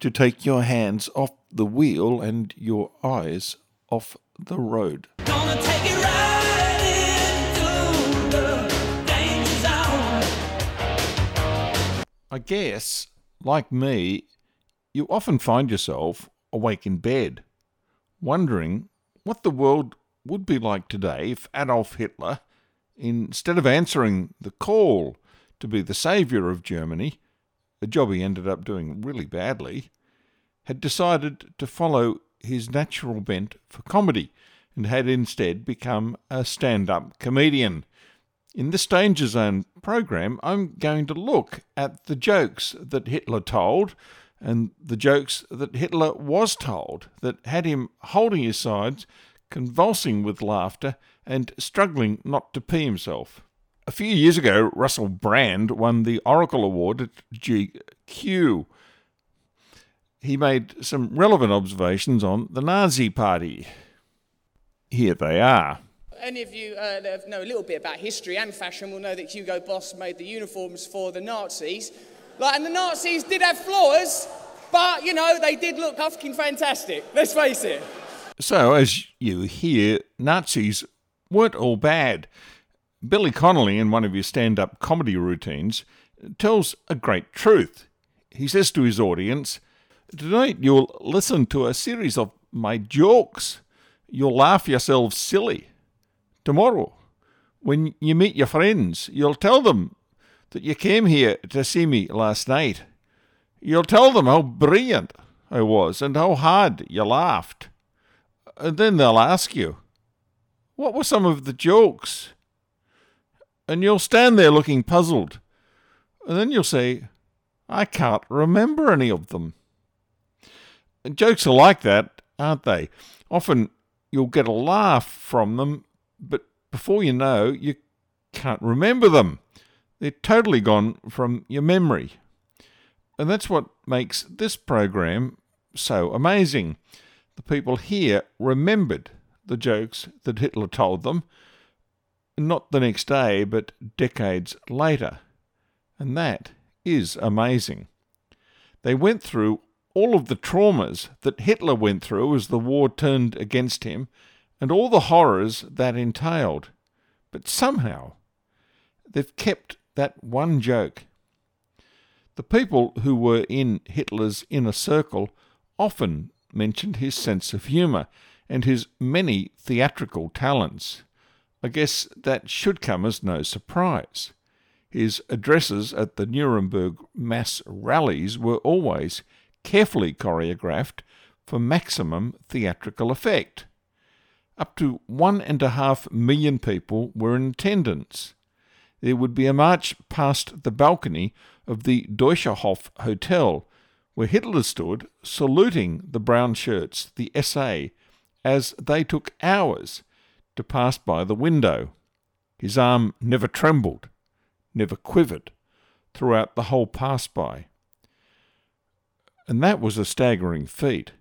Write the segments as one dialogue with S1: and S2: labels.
S1: to take your hands off the wheel and your eyes off the road. I guess, like me, you often find yourself awake in bed, wondering what the world would be like today if Adolf Hitler, instead of answering the call to be the saviour of Germany, a job he ended up doing really badly, had decided to follow his natural bent for comedy and had instead become a stand up comedian. In this Danger Zone program, I'm going to look at the jokes that Hitler told and the jokes that Hitler was told that had him holding his sides, convulsing with laughter, and struggling not to pee himself. A few years ago, Russell Brand won the Oracle Award at GQ he made some relevant observations on the Nazi Party. Here they are.
S2: Any of you uh, that know a little bit about history and fashion will know that Hugo Boss made the uniforms for the Nazis. Like, and the Nazis did have flaws, but you know they did look fucking fantastic. Let's face it.
S1: So, as you hear, Nazis weren't all bad. Billy Connolly, in one of his stand-up comedy routines, tells a great truth. He says to his audience, Tonight you'll listen to a series of my jokes. You'll laugh yourselves silly. Tomorrow, when you meet your friends, you'll tell them that you came here to see me last night. You'll tell them how brilliant I was and how hard you laughed. And then they'll ask you, What were some of the jokes? And you'll stand there looking puzzled. And then you'll say, I can't remember any of them jokes are like that, aren't they? Often you'll get a laugh from them, but before you know, you can't remember them. They're totally gone from your memory. And that's what makes this program so amazing. The people here remembered the jokes that Hitler told them, not the next day, but decades later. And that is amazing. They went through all of the traumas that Hitler went through as the war turned against him and all the horrors that entailed. But somehow, they've kept that one joke. The people who were in Hitler's inner circle often mentioned his sense of humour and his many theatrical talents. I guess that should come as no surprise. His addresses at the Nuremberg mass rallies were always carefully choreographed for maximum theatrical effect. Up to one and a half million people were in attendance. There would be a march past the balcony of the Deutscherhof Hotel, where Hitler stood saluting the brown shirts, the SA, as they took hours to pass by the window. His arm never trembled, never quivered throughout the whole pass by and that was a staggering feat.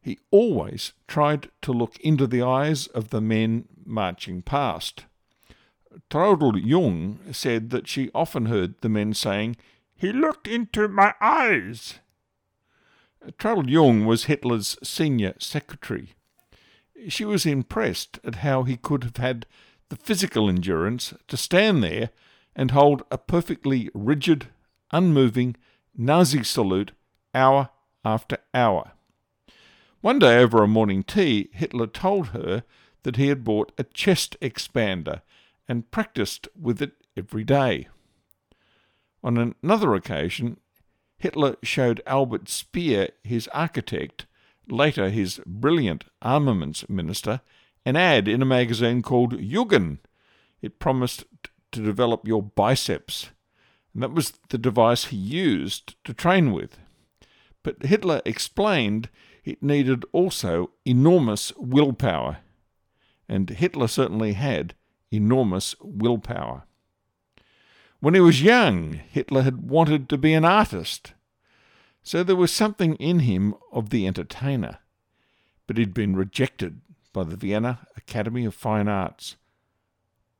S1: He always tried to look into the eyes of the men marching past. Traudl Jung said that she often heard the men saying, He looked into my eyes. Traudl Jung was Hitler's senior secretary. She was impressed at how he could have had the physical endurance to stand there and hold a perfectly rigid, unmoving Nazi salute hour after hour. One day over a morning tea, Hitler told her that he had bought a chest expander and practiced with it every day. On another occasion, Hitler showed Albert Speer, his architect, later his brilliant armaments minister, an ad in a magazine called Jugend. It promised to develop your biceps, and that was the device he used to train with. But Hitler explained it needed also enormous willpower. And Hitler certainly had enormous willpower. When he was young, Hitler had wanted to be an artist. So there was something in him of the entertainer. But he'd been rejected by the Vienna Academy of Fine Arts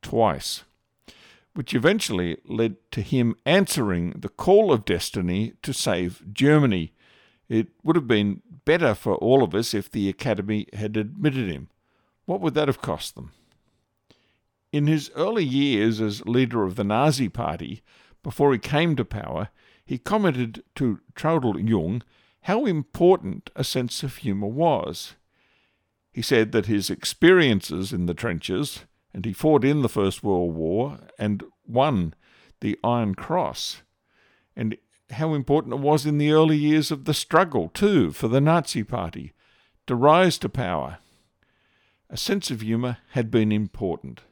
S1: twice, which eventually led to him answering the call of destiny to save Germany. It would have been better for all of us if the Academy had admitted him. What would that have cost them? In his early years as leader of the Nazi Party, before he came to power, he commented to Traudl Jung how important a sense of humour was. He said that his experiences in the trenches, and he fought in the First World War and won the Iron Cross, and how important it was in the early years of the struggle, too, for the Nazi Party to rise to power. A sense of humour had been important.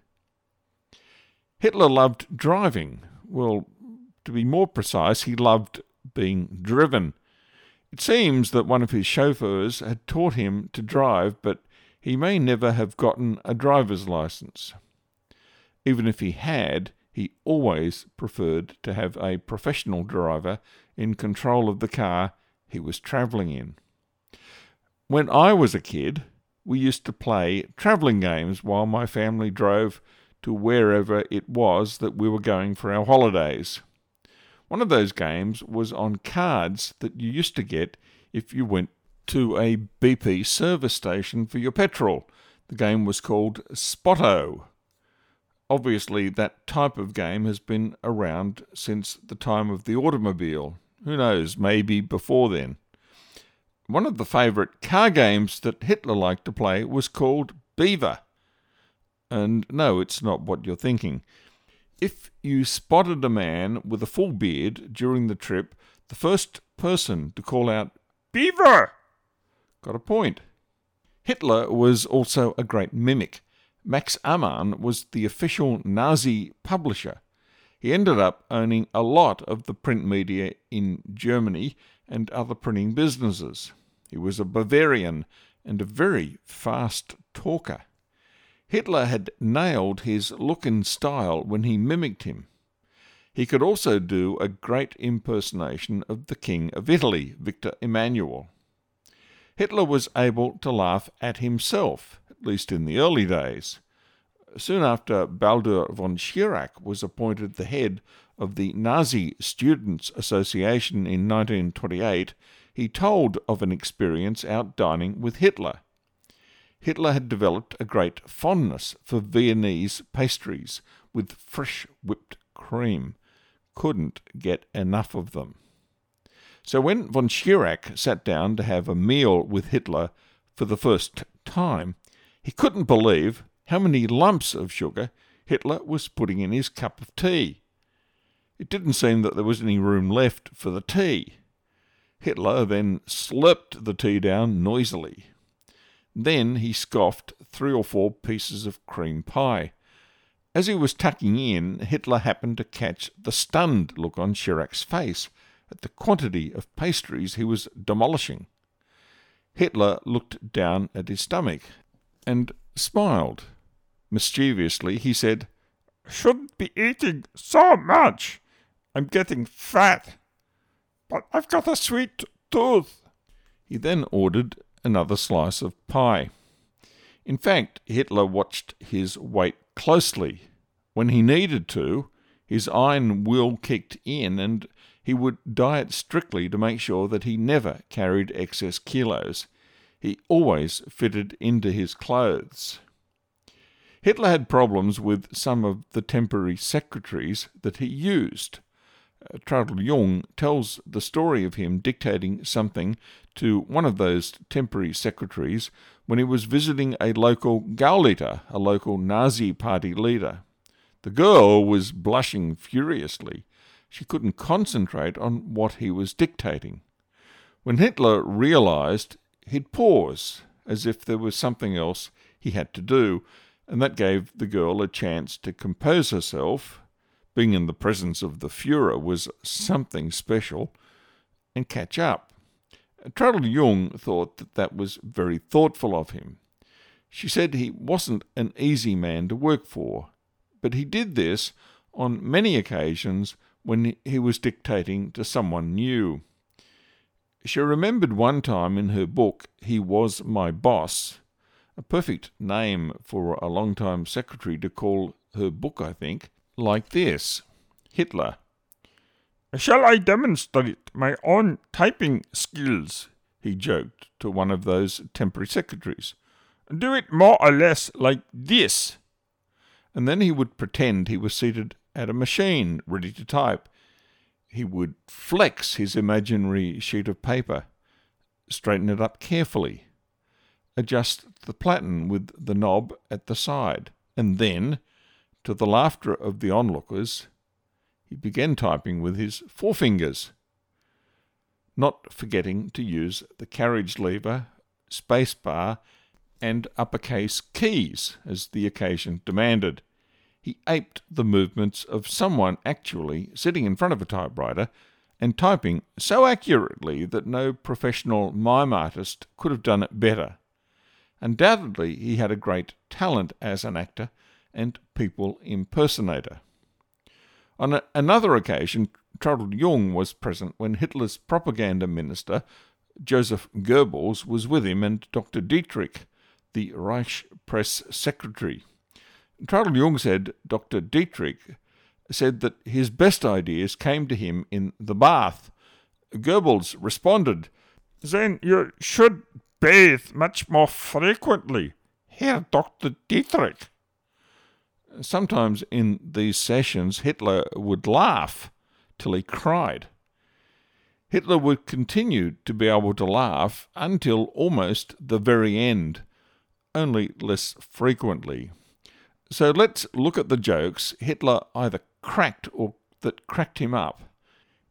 S1: Hitler loved driving. Well, to be more precise, he loved being driven. It seems that one of his chauffeurs had taught him to drive, but he may never have gotten a driver's license. Even if he had, he always preferred to have a professional driver in control of the car he was travelling in. When I was a kid, we used to play travelling games while my family drove to wherever it was that we were going for our holidays. One of those games was on cards that you used to get if you went to a BP service station for your petrol. The game was called Spotto. Obviously, that type of game has been around since the time of the automobile. Who knows, maybe before then. One of the favourite car games that Hitler liked to play was called Beaver. And no, it's not what you're thinking. If you spotted a man with a full beard during the trip, the first person to call out, Beaver! got a point. Hitler was also a great mimic. Max Amann was the official Nazi publisher. He ended up owning a lot of the print media in Germany and other printing businesses. He was a Bavarian and a very fast talker. Hitler had nailed his look and style when he mimicked him. He could also do a great impersonation of the King of Italy, Victor Emmanuel. Hitler was able to laugh at himself, at least in the early days. Soon after Baldur von Schirach was appointed the head of the Nazi Students Association in 1928, he told of an experience out dining with Hitler. Hitler had developed a great fondness for Viennese pastries with fresh whipped cream. Couldn't get enough of them. So when von Schirach sat down to have a meal with Hitler for the first time, he couldn't believe how many lumps of sugar Hitler was putting in his cup of tea. It didn't seem that there was any room left for the tea. Hitler then slurped the tea down noisily. Then he scoffed three or four pieces of cream pie. As he was tucking in, Hitler happened to catch the stunned look on Schirach's face at the quantity of pastries he was demolishing. Hitler looked down at his stomach and smiled. Mischievously, he said, Shouldn't be eating so much. I'm getting fat. But I've got a sweet tooth. He then ordered another slice of pie. In fact, Hitler watched his weight closely. When he needed to, his iron will kicked in and he would diet strictly to make sure that he never carried excess kilos. He always fitted into his clothes. Hitler had problems with some of the temporary secretaries that he used. Traudl Jung tells the story of him dictating something to one of those temporary secretaries when he was visiting a local Gauleiter, a local Nazi party leader. The girl was blushing furiously. She couldn't concentrate on what he was dictating. When Hitler realized, he'd pause, as if there was something else he had to do, and that gave the girl a chance to compose herself. Being in the presence of the Fuhrer was something special, and catch up. Traudl Jung thought that that was very thoughtful of him. She said he wasn't an easy man to work for, but he did this on many occasions when he was dictating to someone new. She remembered one time in her book, He Was My Boss, a perfect name for a long-time secretary to call her book, I think, like this Hitler.
S3: Shall I demonstrate my own typing skills? he joked to one of those temporary secretaries. Do it more or less like this.
S1: And then he would pretend he was seated at a machine ready to type. He would flex his imaginary sheet of paper, straighten it up carefully, adjust the platen with the knob at the side, and then, to the laughter of the onlookers, he began typing with his forefingers, not forgetting to use the carriage lever, space bar, and uppercase keys as the occasion demanded. He aped the movements of someone actually sitting in front of a typewriter and typing so accurately that no professional mime artist could have done it better. Undoubtedly, he had a great talent as an actor and people impersonator. On a, another occasion, Traudl Jung was present when Hitler's propaganda minister, Joseph Goebbels, was with him and Dr. Dietrich, the Reich press secretary. Traudl Jung said Dr. Dietrich said that his best ideas came to him in the bath. Goebbels responded,
S3: Then you should bathe much more frequently, Herr Dr. Dietrich.
S1: Sometimes in these sessions, Hitler would laugh till he cried. Hitler would continue to be able to laugh until almost the very end, only less frequently. So let's look at the jokes Hitler either cracked or that cracked him up.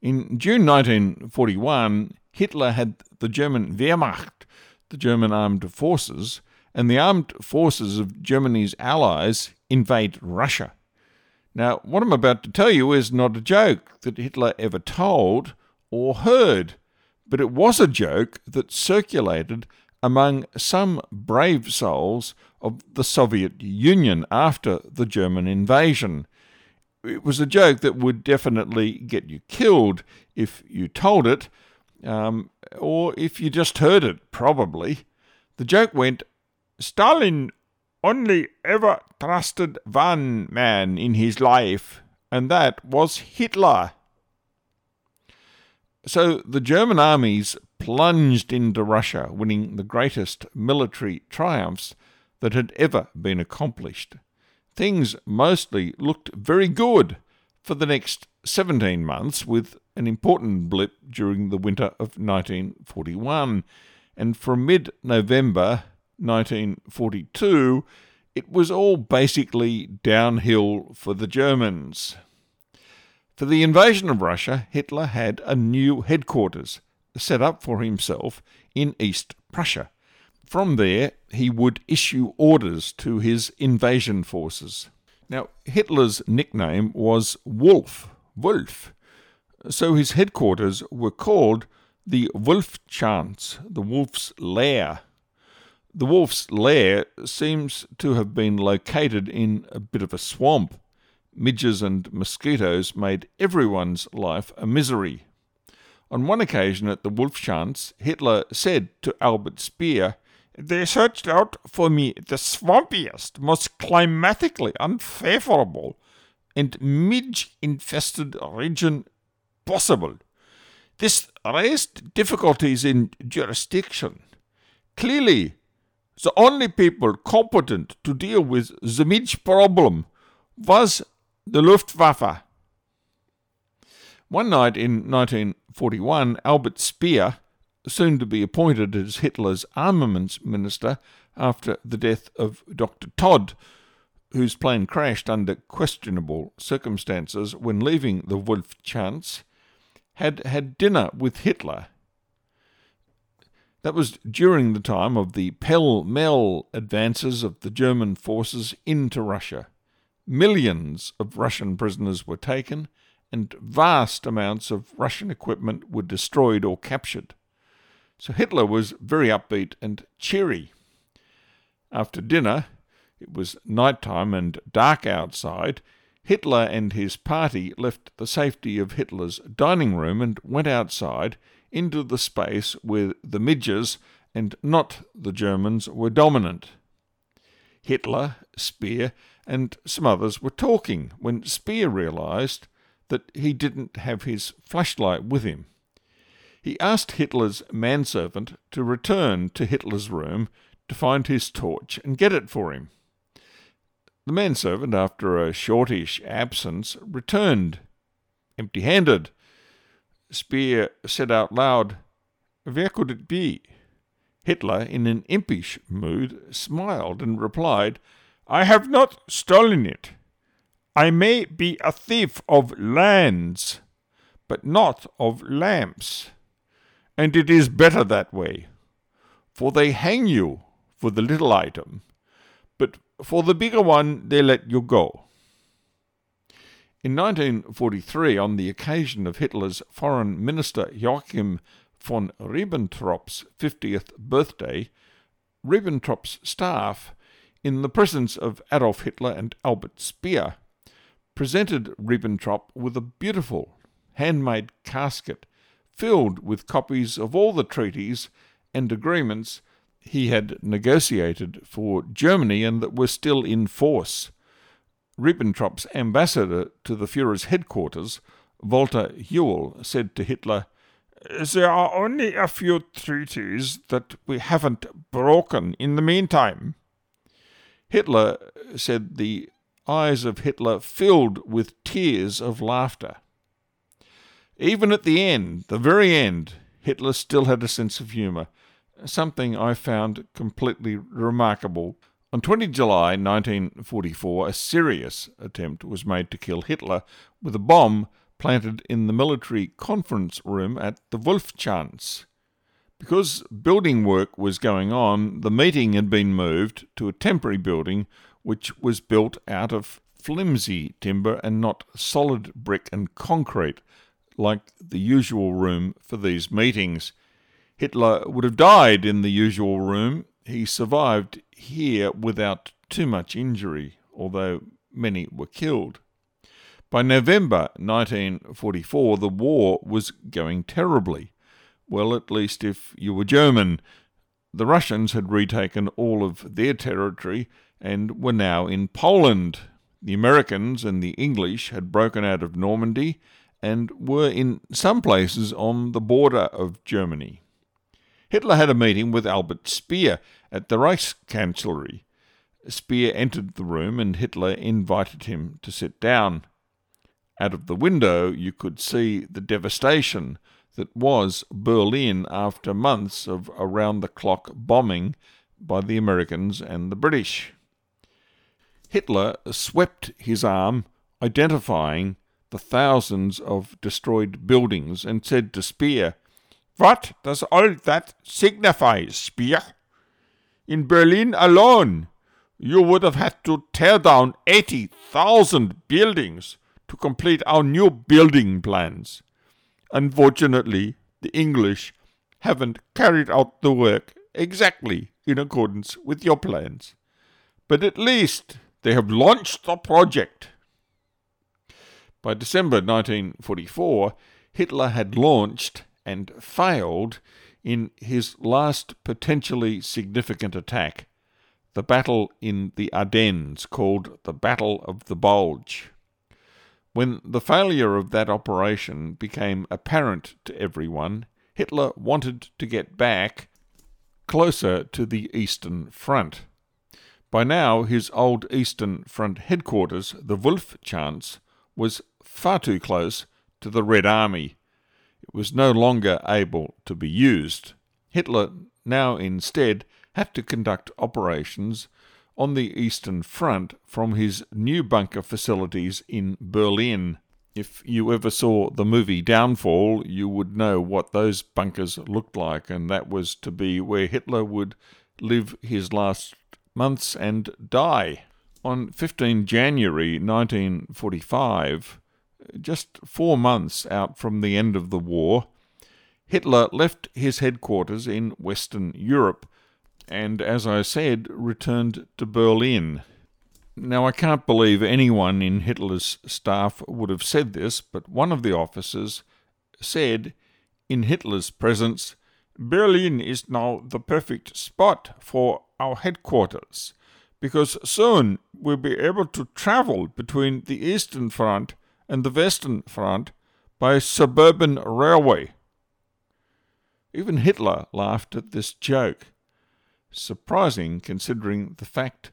S1: In June 1941, Hitler had the German Wehrmacht, the German armed forces, and the armed forces of Germany's allies invade Russia. Now, what I'm about to tell you is not a joke that Hitler ever told or heard, but it was a joke that circulated among some brave souls of the Soviet Union after the German invasion. It was a joke that would definitely get you killed if you told it, um, or if you just heard it, probably. The joke went Stalin only ever trusted one man in his life, and that was Hitler. So the German armies plunged into Russia, winning the greatest military triumphs that had ever been accomplished. Things mostly looked very good for the next 17 months, with an important blip during the winter of 1941. And from mid November 1942, it was all basically downhill for the Germans. For the invasion of Russia, Hitler had a new headquarters set up for himself in East Prussia. From there, he would issue orders to his invasion forces. Now, Hitler's nickname was Wolf, Wolf, so his headquarters were called the Wolfschanz, the Wolf's Lair. The wolf's lair seems to have been located in a bit of a swamp. Midges and mosquitoes made everyone's life a misery. On one occasion at the Wolfschanz, Hitler said to Albert Speer,
S3: They searched out for me the swampiest, most climatically unfavorable, and midge infested region possible. This raised difficulties in jurisdiction. Clearly, the only people competent to deal with the midge problem was the Luftwaffe.
S1: One night in 1941, Albert Speer, soon to be appointed as Hitler's armaments minister after the death of Dr. Todt, whose plane crashed under questionable circumstances when leaving the Wolfschanz, had had dinner with Hitler that was during the time of the pell mell advances of the German forces into Russia. Millions of Russian prisoners were taken, and vast amounts of Russian equipment were destroyed or captured. so Hitler was very upbeat and cheery. After dinner, it was night time and dark outside, Hitler and his party left the safety of Hitler's dining room and went outside into the space where the midges and not the Germans were dominant. Hitler, Speer, and some others were talking when Speer realized that he didn't have his flashlight with him. He asked Hitler's manservant to return to Hitler's room to find his torch and get it for him. The manservant, after a shortish absence, returned, empty handed. Speer said out loud, Where could it be? Hitler, in an impish mood, smiled and replied, I have not stolen it. I may be a thief of lands, but not of lamps. And it is better that way, for they hang you for the little item, but for the bigger one they let you go. In 1943, on the occasion of Hitler's foreign minister Joachim von Ribbentrop's 50th birthday, Ribbentrop's staff, in the presence of Adolf Hitler and Albert Speer, presented Ribbentrop with a beautiful handmade casket filled with copies of all the treaties and agreements he had negotiated for Germany and that were still in force. Ribbentrop's ambassador to the Fuhrer's headquarters, Walter Hewel, said to Hitler, There are only a few treaties that we haven't broken in the meantime. Hitler said the eyes of Hitler filled with tears of laughter. Even at the end, the very end, Hitler still had a sense of humour, something I found completely remarkable. On 20 July 1944, a serious attempt was made to kill Hitler with a bomb planted in the military conference room at the Wolfschanz. Because building work was going on, the meeting had been moved to a temporary building which was built out of flimsy timber and not solid brick and concrete, like the usual room for these meetings. Hitler would have died in the usual room. He survived here without too much injury, although many were killed. By November 1944, the war was going terribly. Well, at least if you were German. The Russians had retaken all of their territory and were now in Poland. The Americans and the English had broken out of Normandy and were in some places on the border of Germany. Hitler had a meeting with Albert Speer at the Reichskanzlei. Speer entered the room and Hitler invited him to sit down. Out of the window you could see the devastation that was Berlin after months of around the clock bombing by the Americans and the British. Hitler swept his arm, identifying the thousands of destroyed buildings, and said to Speer, What does all that signify, Speer? In Berlin alone, you would have had to tear down 80,000 buildings to complete our new building plans. Unfortunately, the English haven't carried out the work exactly in accordance with your plans. But at least they have launched the project. By December 1944, Hitler had launched and failed in his last potentially significant attack, the battle in the Ardennes called the Battle of the Bulge. When the failure of that operation became apparent to everyone, Hitler wanted to get back closer to the Eastern Front. By now, his old Eastern Front headquarters, the Wolfschanz, was far too close to the Red Army. Was no longer able to be used. Hitler now instead had to conduct operations on the Eastern Front from his new bunker facilities in Berlin. If you ever saw the movie Downfall, you would know what those bunkers looked like, and that was to be where Hitler would live his last months and die. On 15 January 1945, just four months out from the end of the war, Hitler left his headquarters in Western Europe and, as I said, returned to Berlin. Now, I can't believe anyone in Hitler's staff would have said this, but one of the officers said, in Hitler's presence, Berlin is now the perfect spot for our headquarters, because soon we'll be able to travel between the Eastern Front and the Western Front by a suburban railway. Even Hitler laughed at this joke. Surprising considering the fact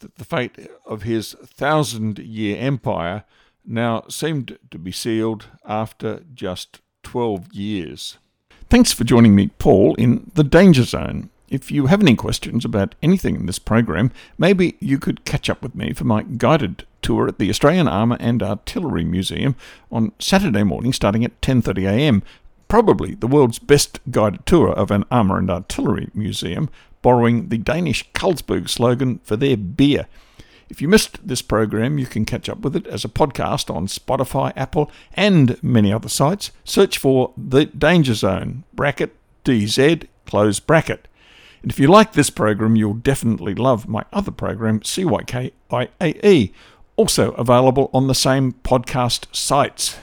S1: that the fate of his thousand year empire now seemed to be sealed after just 12 years. Thanks for joining me, Paul, in the Danger Zone. If you have any questions about anything in this program, maybe you could catch up with me for my guided tour at the Australian Armour and Artillery Museum on Saturday morning starting at 10.30am. Probably the world's best guided tour of an armour and artillery museum, borrowing the Danish Carlsberg slogan for their beer. If you missed this program, you can catch up with it as a podcast on Spotify, Apple, and many other sites. Search for The Danger Zone, bracket DZ, close bracket. And if you like this program, you'll definitely love my other program, CYKIAE, also available on the same podcast sites.